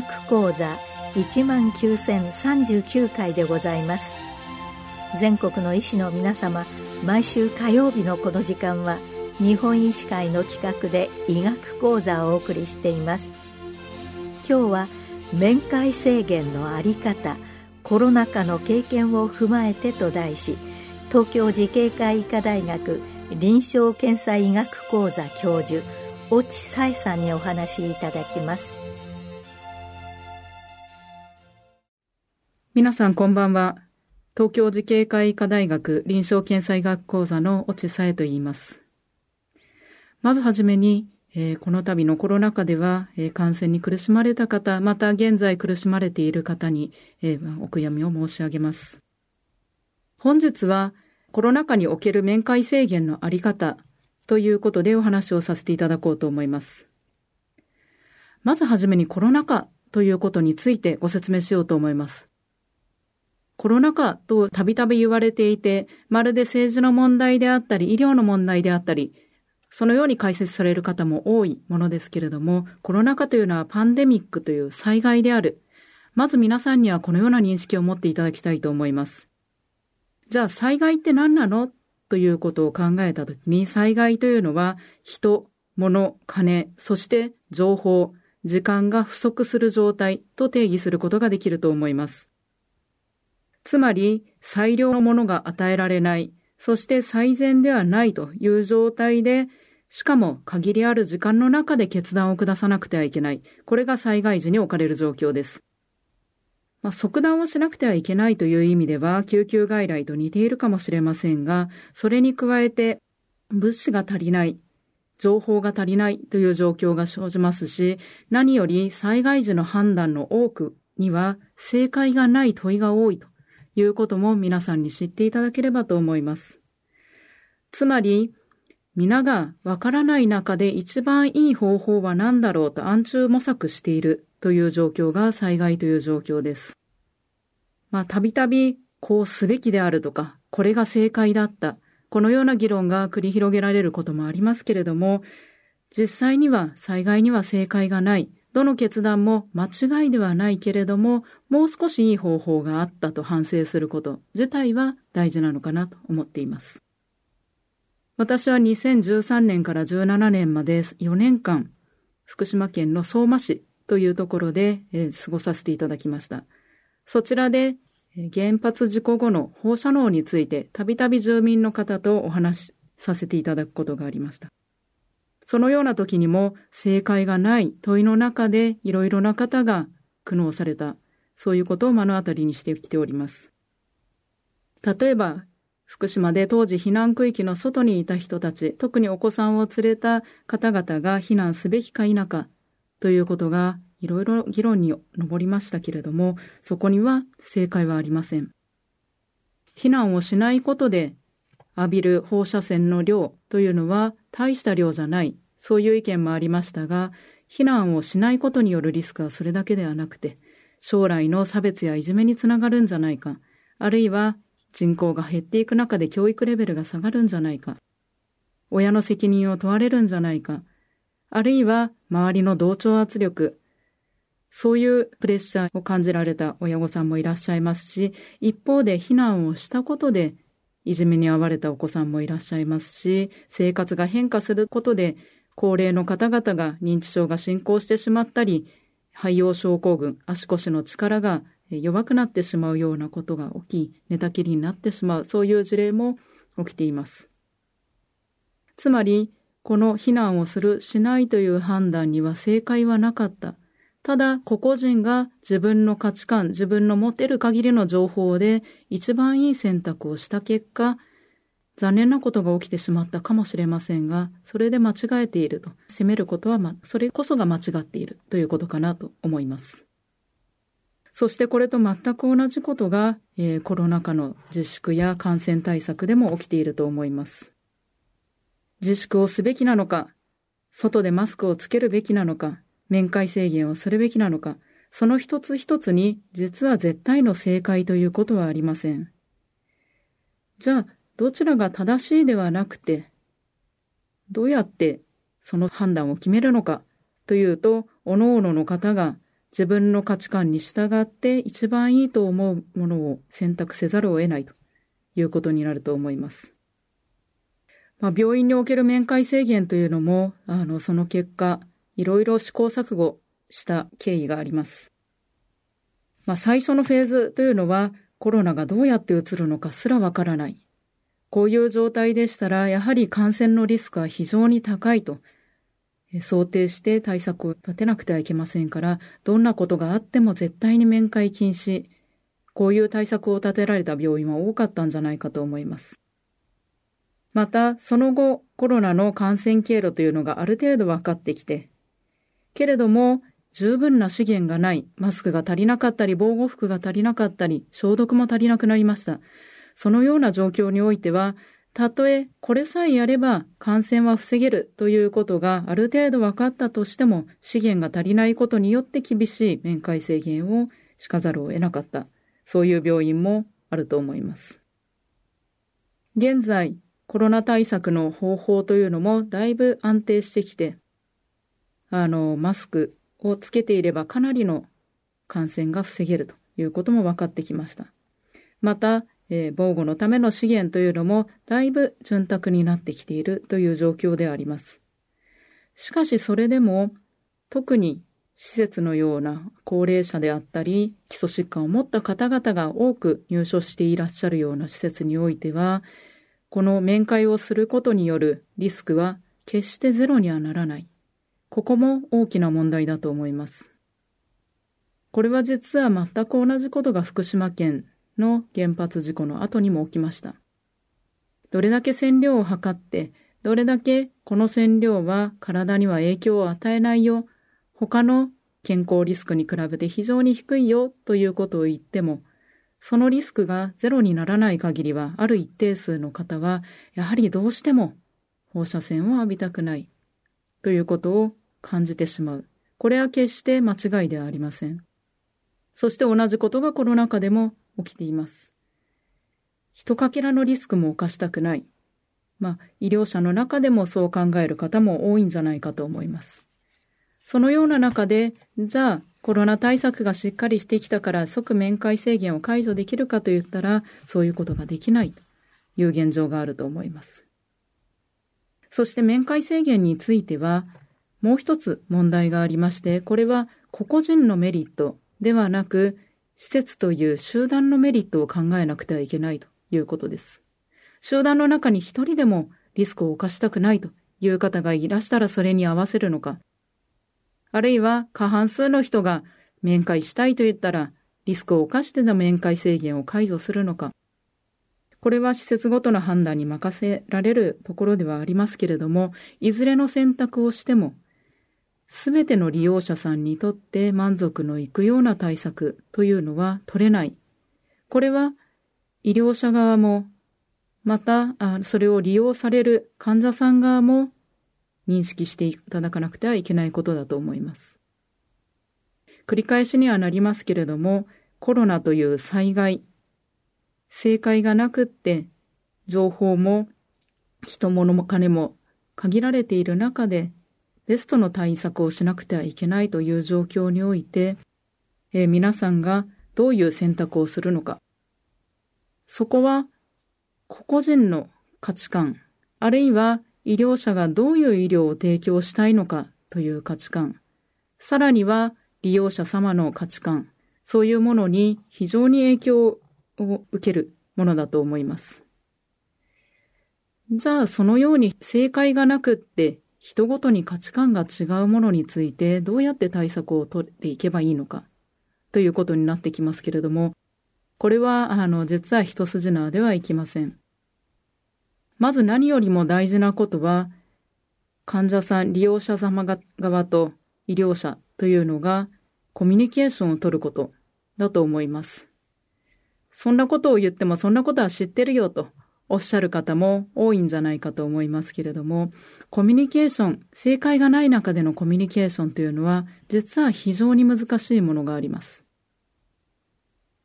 学講座1万9039回でございます。全国の医師の皆様毎週火曜日のこの時間は日本医師会の企画で医学講座をお送りしています。今日は面会制限のあり方コロナ禍の経験を踏まえてと題し東京慈恵会医科大学臨床検査医学講座教授越智彩さんにお話しいただきます。皆さんこんばんは東京慈恵会医科大学臨床検査医学講座の越智彩と言いますまずはじめに、えー、この度のコロナ禍では、えー、感染に苦しまれた方また現在苦しまれている方に、えー、お悔やみを申し上げます本日はコロナ禍における面会制限のあり方ということでお話をさせていただこうと思います。まずはじめにコロナ禍ということについてご説明しようと思います。コロナ禍とたびたび言われていて、まるで政治の問題であったり、医療の問題であったり、そのように解説される方も多いものですけれども、コロナ禍というのはパンデミックという災害である。まず皆さんにはこのような認識を持っていただきたいと思います。じゃあ災害って何なのということを考えたときに、災害というのは人、物、金、そして情報、時間が不足する状態と定義することができると思います。つまり、最良のものが与えられない、そして最善ではないという状態で、しかも限りある時間の中で決断を下さなくてはいけない。これが災害時に置かれる状況です。まあ、即断をしなくてはいけないという意味では救急外来と似ているかもしれませんが、それに加えて物資が足りない、情報が足りないという状況が生じますし、何より災害時の判断の多くには正解がない問いが多いということも皆さんに知っていただければと思います。つまり、皆がわからない中で一番いい方法は何だろうと暗中模索しているという状況が災害という状況です。まあ、たびたびこうすべきであるとか、これが正解だった、このような議論が繰り広げられることもありますけれども、実際には災害には正解がない、どの決断も間違いではないけれども、もう少しいい方法があったと反省すること自体は大事なのかなと思っています。私は2013年から17年まで4年間、福島県の相馬市というところで、えー、過ごさせていただきました。そちらで原発事故後の放射能についてたびたび住民の方とお話しさせていただくことがありました。そのような時にも正解がない問いの中でいろいろな方が苦悩された、そういうことを目の当たりにしてきております。例えば、福島で当時避難区域の外にいた人たち、特にお子さんを連れた方々が避難すべきか否かということがいろいろ議論に上りましたけれども、そこには正解はありません。避難をしないことで浴びる放射線の量というのは大した量じゃない、そういう意見もありましたが、避難をしないことによるリスクはそれだけではなくて、将来の差別やいじめにつながるんじゃないか、あるいは人口が減っていく中で教育レベルが下がるんじゃないか、親の責任を問われるんじゃないか、あるいは周りの同調圧力、そういうプレッシャーを感じられた親御さんもいらっしゃいますし、一方で避難をしたことでいじめに遭われたお子さんもいらっしゃいますし、生活が変化することで高齢の方々が認知症が進行してしまったり、肺葉症候群、足腰の力が弱くなってしまうようなことが起き、寝たきりになってしまう、そういう事例も起きています。つまり、この避難をする、しないという判断には正解はなかった。ただ、個々人が自分の価値観、自分の持てる限りの情報で一番いい選択をした結果、残念なことが起きてしまったかもしれませんが、それで間違えていると。責めることは、ま、それこそが間違っているということかなと思います。そしてこれと全く同じことが、えー、コロナ禍の自粛や感染対策でも起きていると思います。自粛をすべきなのか、外でマスクをつけるべきなのか、面会制限をするべきなのか、その一つ一つに実は絶対の正解ということはありません。じゃあ、どちらが正しいではなくて、どうやってその判断を決めるのかというと、各々の方が自分の価値観に従って一番いいと思うものを選択せざるを得ないということになると思います。まあ、病院における面会制限というのも、あの、その結果、いろいろ試行錯誤した経緯があります。まあ、最初のフェーズというのは、コロナがどうやってうつるのかすらわからない。こういう状態でしたら、やはり感染のリスクは非常に高いと想定して対策を立てなくてはいけませんから、どんなことがあっても絶対に面会禁止、こういう対策を立てられた病院は多かったんじゃないかと思います。また、その後、コロナの感染経路というのがある程度分かってきて、けれども、十分な資源がない、マスクが足りなかったり、防護服が足りなかったり、消毒も足りなくなりました。そのような状況においては、たとえこれさえやれば感染は防げるということがある程度分かったとしても資源が足りないことによって厳しい面会制限をしかざるを得なかった。そういう病院もあると思います。現在、コロナ対策の方法というのもだいぶ安定してきて、あの、マスクをつけていればかなりの感染が防げるということも分かってきました。また、えー、防護のための資源というのもだいぶ潤沢になってきているという状況であります。しかしそれでも特に施設のような高齢者であったり基礎疾患を持った方々が多く入所していらっしゃるような施設においてはこの面会をすることによるリスクは決してゼロにはならない。ここも大きな問題だと思います。これは実は全く同じことが福島県の原発事故の後にも起きました。どれだけ線量を測って、どれだけこの線量は体には影響を与えないよ、他の健康リスクに比べて非常に低いよということを言っても、そのリスクがゼロにならない限りは、ある一定数の方は、やはりどうしても放射線を浴びたくないということを感じてしまう。これは決して間違いではありません。そして同じことがコロナ禍でも起きています。一かけらのリスクも犯したくない。まあ、医療者の中でもそう考える方も多いんじゃないかと思います。そのような中で、じゃあ、コロナ対策がしっかりしてきたから即面会制限を解除できるかと言ったら、そういうことができないという現状があると思います。そして面会制限については、もう一つ問題がありまして、これは個々人のメリットではなく、施設という集団のメリットを考えなくてはいけないということです。集団の中に一人でもリスクを犯したくないという方がいらしたらそれに合わせるのか、あるいは過半数の人が面会したいと言ったらリスクを冒しての面会制限を解除するのか、これは施設ごとの判断に任せられるところではありますけれども、いずれの選択をしてもすべての利用者さんにとって満足のいくような対策というのは取れない。これは医療者側も、またそれを利用される患者さん側も認識していただかなくてはいけないことだと思います。繰り返しにはなりますけれども、コロナという災害、正解がなくって、情報も人物も金も限られている中で、ベストの対策をしなくてはいけないという状況において、えー、皆さんがどういう選択をするのか。そこは、個々人の価値観、あるいは医療者がどういう医療を提供したいのかという価値観、さらには利用者様の価値観、そういうものに非常に影響をを受けるものだと思います。じゃあそのように正解がなくって人ごとに価値観が違うものについてどうやって対策を取っていけばいいのかということになってきますけれども、これは、あの、実は一筋縄ではいきません。まず何よりも大事なことは、患者さん、利用者様側と医療者というのがコミュニケーションを取ることだと思います。そんなことを言ってもそんなことは知ってるよとおっしゃる方も多いんじゃないかと思いますけれども、コミュニケーション、正解がない中でのコミュニケーションというのは、実は非常に難しいものがあります。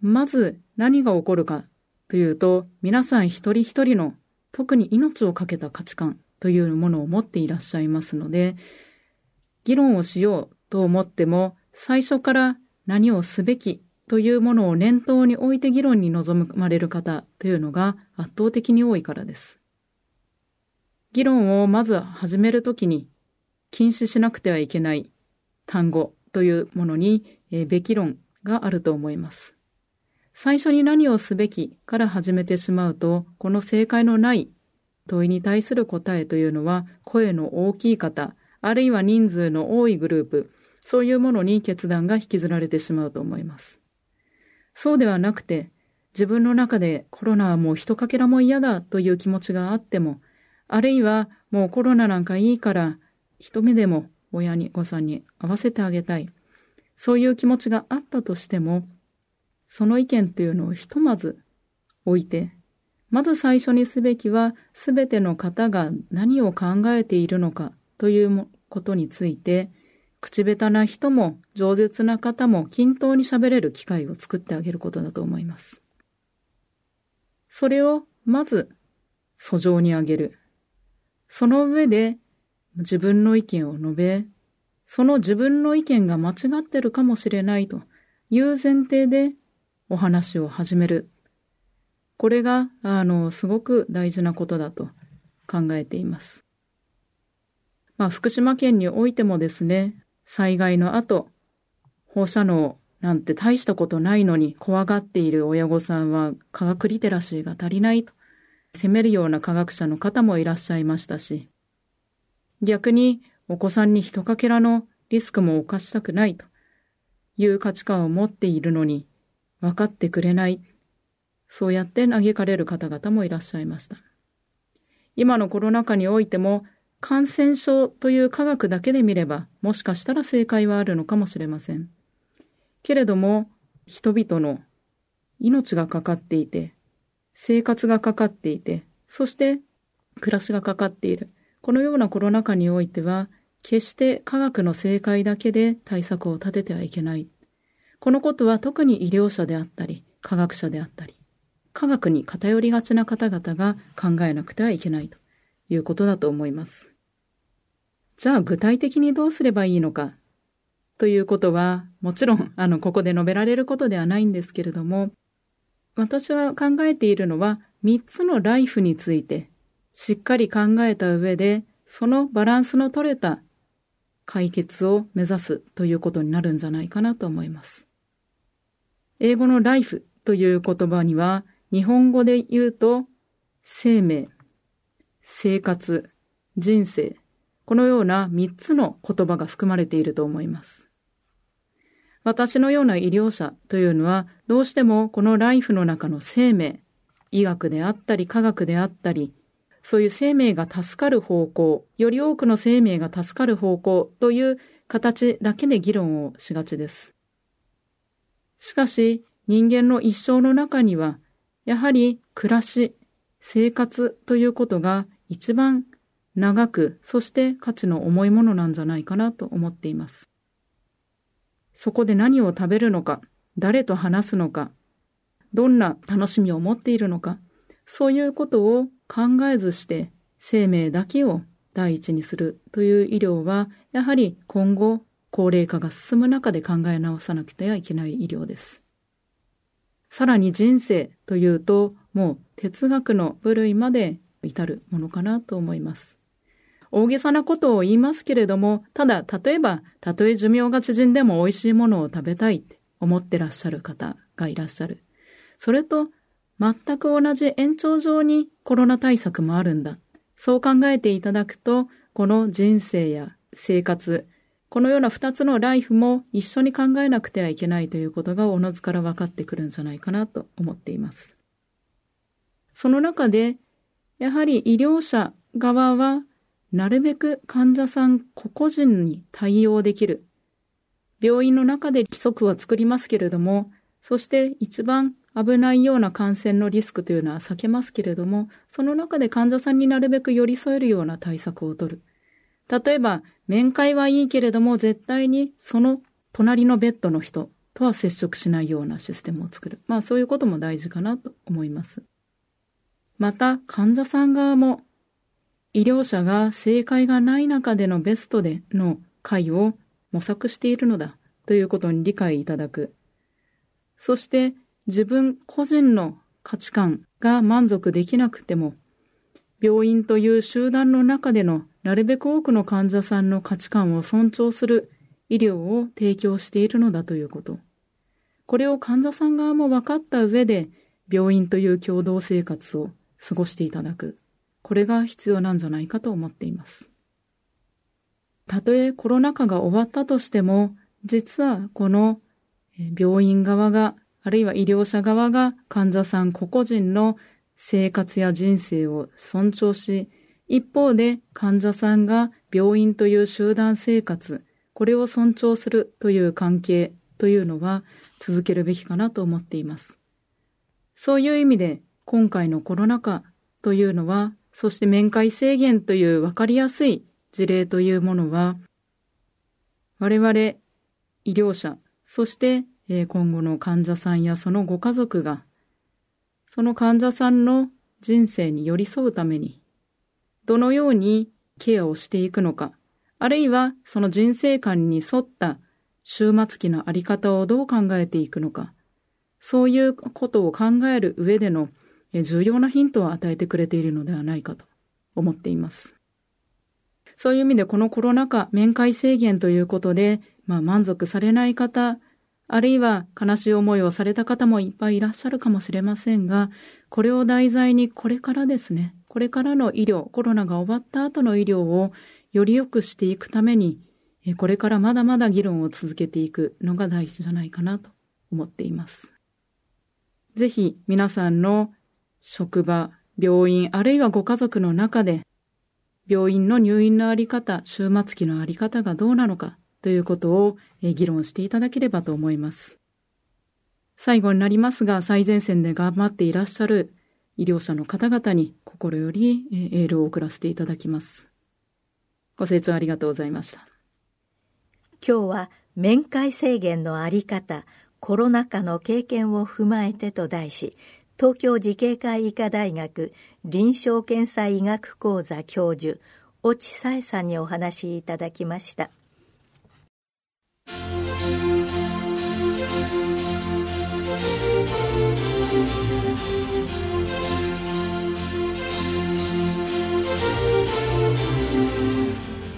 まず何が起こるかというと、皆さん一人一人の特に命を懸けた価値観というものを持っていらっしゃいますので、議論をしようと思っても、最初から何をすべきというものを念頭に置いて議論に臨まれる方というのが圧倒的に多いからです。議論をまず始めるときに禁止しなくてはいけない単語というものに、えべき論があると思います。最初に何をすべきから始めてしまうと、この正解のない問いに対する答えというのは、声の大きい方、あるいは人数の多いグループ、そういうものに決断が引きずられてしまうと思います。そうではなくて、自分の中でコロナはもう一かけらも嫌だという気持ちがあっても、あるいはもうコロナなんかいいから一目でも親に、ごさんに合わせてあげたい。そういう気持ちがあったとしても、その意見というのをひとまず置いて、まず最初にすべきは、すべての方が何を考えているのかということについて、口下手な人も饒舌な方も均等に喋れる機会を作ってあげることだと思います。それをまず訴状にあげる。その上で自分の意見を述べ、その自分の意見が間違ってるかもしれないという前提でお話を始める。これが、あの、すごく大事なことだと考えています。まあ、福島県においてもですね、災害の後、放射能なんて大したことないのに怖がっている親御さんは科学リテラシーが足りないと責めるような科学者の方もいらっしゃいましたし、逆にお子さんに一かけらのリスクも犯したくないという価値観を持っているのに分かってくれない。そうやって嘆かれる方々もいらっしゃいました。今のコロナ禍においても感染症という科学だけで見ればもしかしたら正解はあるのかもしれません。けれども人々の命がかかっていて生活がかかっていてそして暮らしがかかっている。このようなコロナ禍においては、決して科学の正解だけで対策を立ててはいけない。このことは特に医療者であったり、科学者であったり、科学に偏りがちな方々が考えなくてはいけないということだと思います。じゃあ具体的にどうすればいいのか？ということは、もちろん、あの、ここで述べられることではないんですけれども、私は考えているのは、3つのライフについてしっかり考えた上で、そのバランスの取れた解決を目指すということになるんじゃないかなと思います。英語のライフという言葉には、日本語で言うと、生命、生活、人生、このような3つの言葉が含まれていると思います。私のような医療者というのは、どうしてもこのライフの中の生命、医学であったり科学であったり、そういう生命が助かる方向、より多くの生命が助かる方向という形だけで議論をしがちです。しかし、人間の一生の中には、やはり暮らし、生活ということが一番長く、そして価値の重いものなんじゃないかなと思っています。そこで何を食べるのか、誰と話すのか、どんな楽しみを持っているのか、そういうことを考えずして生命だけを第一にするという医療は、やはり今後高齢化が進む中で考え直さなくてはいけない医療です。さらに人生というと、もう哲学の部類まで至るものかなと思います。大げさなことを言いますけれども、ただ、例えば、たとえ寿命が縮んでも美味しいものを食べたいって思ってらっしゃる方がいらっしゃる。それと、全く同じ延長上にコロナ対策もあるんだ。そう考えていただくと、この人生や生活、このような二つのライフも一緒に考えなくてはいけないということがおのずから分かってくるんじゃないかなと思っています。その中で、やはり医療者側は、なるべく患者さん個々人に対応できる。病院の中で規則は作りますけれども、そして一番危ないような感染のリスクというのは避けますけれども、その中で患者さんになるべく寄り添えるような対策を取る。例えば、面会はいいけれども、絶対にその隣のベッドの人とは接触しないようなシステムを作る。まあそういうことも大事かなと思います。また、患者さん側も、医療者が正解がない中でのベストでの会を模索しているのだ。ということに理解いただく。そして自分個人の価値観が満足できなくても、病院という集団の中でのなるべく多くの患者さんの価値観を尊重する医療を提供しているのだということ。これを患者さん側も分かった上で、病院という共同生活を過ごしていただく。これが必要なんじゃないかと思っています。たとえコロナ禍が終わったとしても、実はこの病院側が、あるいは医療者側が患者さん個々人の生活や人生を尊重し、一方で患者さんが病院という集団生活、これを尊重するという関係というのは続けるべきかなと思っています。そういう意味で今回のコロナ禍というのは、そして面会制限というわかりやすい事例というものは、我々医療者、そして今後の患者さんやそのご家族が、その患者さんの人生に寄り添うために、どのようにケアをしていくのか、あるいはその人生観に沿った終末期のあり方をどう考えていくのか、そういうことを考える上での重要なヒントを与えてくれているのではないかと思っています。そういう意味でこのコロナ禍、面会制限ということで、まあ満足されない方、あるいは悲しい思いをされた方もいっぱいいらっしゃるかもしれませんが、これを題材にこれからですね、これからの医療、コロナが終わった後の医療をより良くしていくために、これからまだまだ議論を続けていくのが大事じゃないかなと思っています。ぜひ皆さんの職場、病院、あるいはご家族の中で、病院の入院のあり方、終末期のあり方がどうなのかということを議論していただければと思います。最後になりますが、最前線で頑張っていらっしゃる医療者の方々に心よりエールを送らせていただきます。ご清聴ありがとうございました。今日は面会制限のあり方、コロナ禍の経験を踏まえてと題し、東京慈恵会医科大学臨床検査医学講座教授、越智さえさんにお話しいただきました。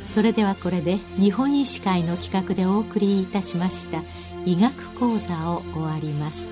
それではこれで日本医師会の企画でお送りいたしました医学講座を終わります。